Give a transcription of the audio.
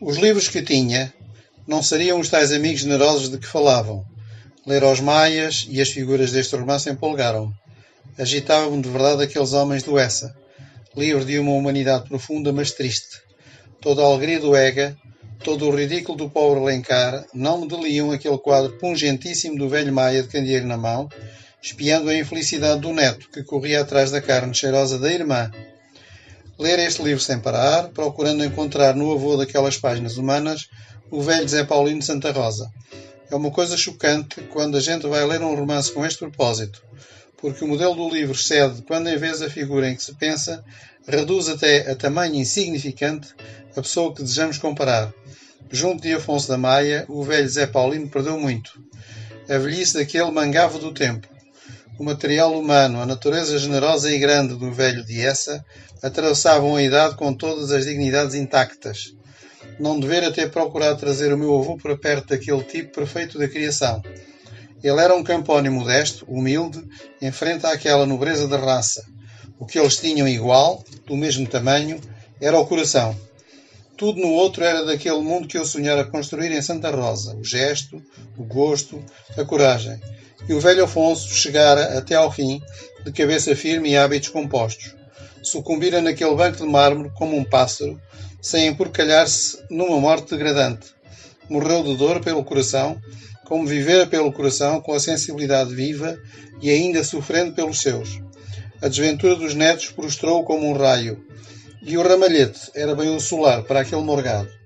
Os livros que tinha não seriam os tais amigos generosos de que falavam. Ler aos maias e as figuras deste romance empolgaram-me. Agitavam-me de verdade aqueles homens do Essa, livre de uma humanidade profunda, mas triste. Toda a alegria do Ega, todo o ridículo do pobre Alencar, não me deliam aquele quadro pungentíssimo do velho Maia de candeeiro na mão, espiando a infelicidade do neto, que corria atrás da carne cheirosa da irmã, ler este livro sem parar, procurando encontrar no avô daquelas páginas humanas o velho Zé Paulino de Santa Rosa. É uma coisa chocante quando a gente vai ler um romance com este propósito, porque o modelo do livro cede quando em vez da figura em que se pensa, reduz até a tamanho insignificante a pessoa que desejamos comparar. Junto de Afonso da Maia, o velho Zé Paulino perdeu muito. A velhice daquele mangava do tempo o material humano, a natureza generosa e grande do velho Diessa, atravessavam a idade com todas as dignidades intactas. Não devera ter procurado trazer o meu avô para perto daquele tipo perfeito da criação. Ele era um campónio modesto, humilde, em frente àquela nobreza da raça. O que eles tinham igual, do mesmo tamanho, era o coração. Tudo no outro era daquele mundo que eu sonhara construir em Santa Rosa: o gesto, o gosto, a coragem e o velho Afonso chegara até ao fim, de cabeça firme e hábitos compostos. Sucumbira naquele banco de mármore como um pássaro, sem emporcalhar-se numa morte degradante. Morreu de dor pelo coração, como vivera pelo coração com a sensibilidade viva e ainda sofrendo pelos seus. A desventura dos netos prostrou como um raio, e o ramalhete era bem o solar para aquele morgado.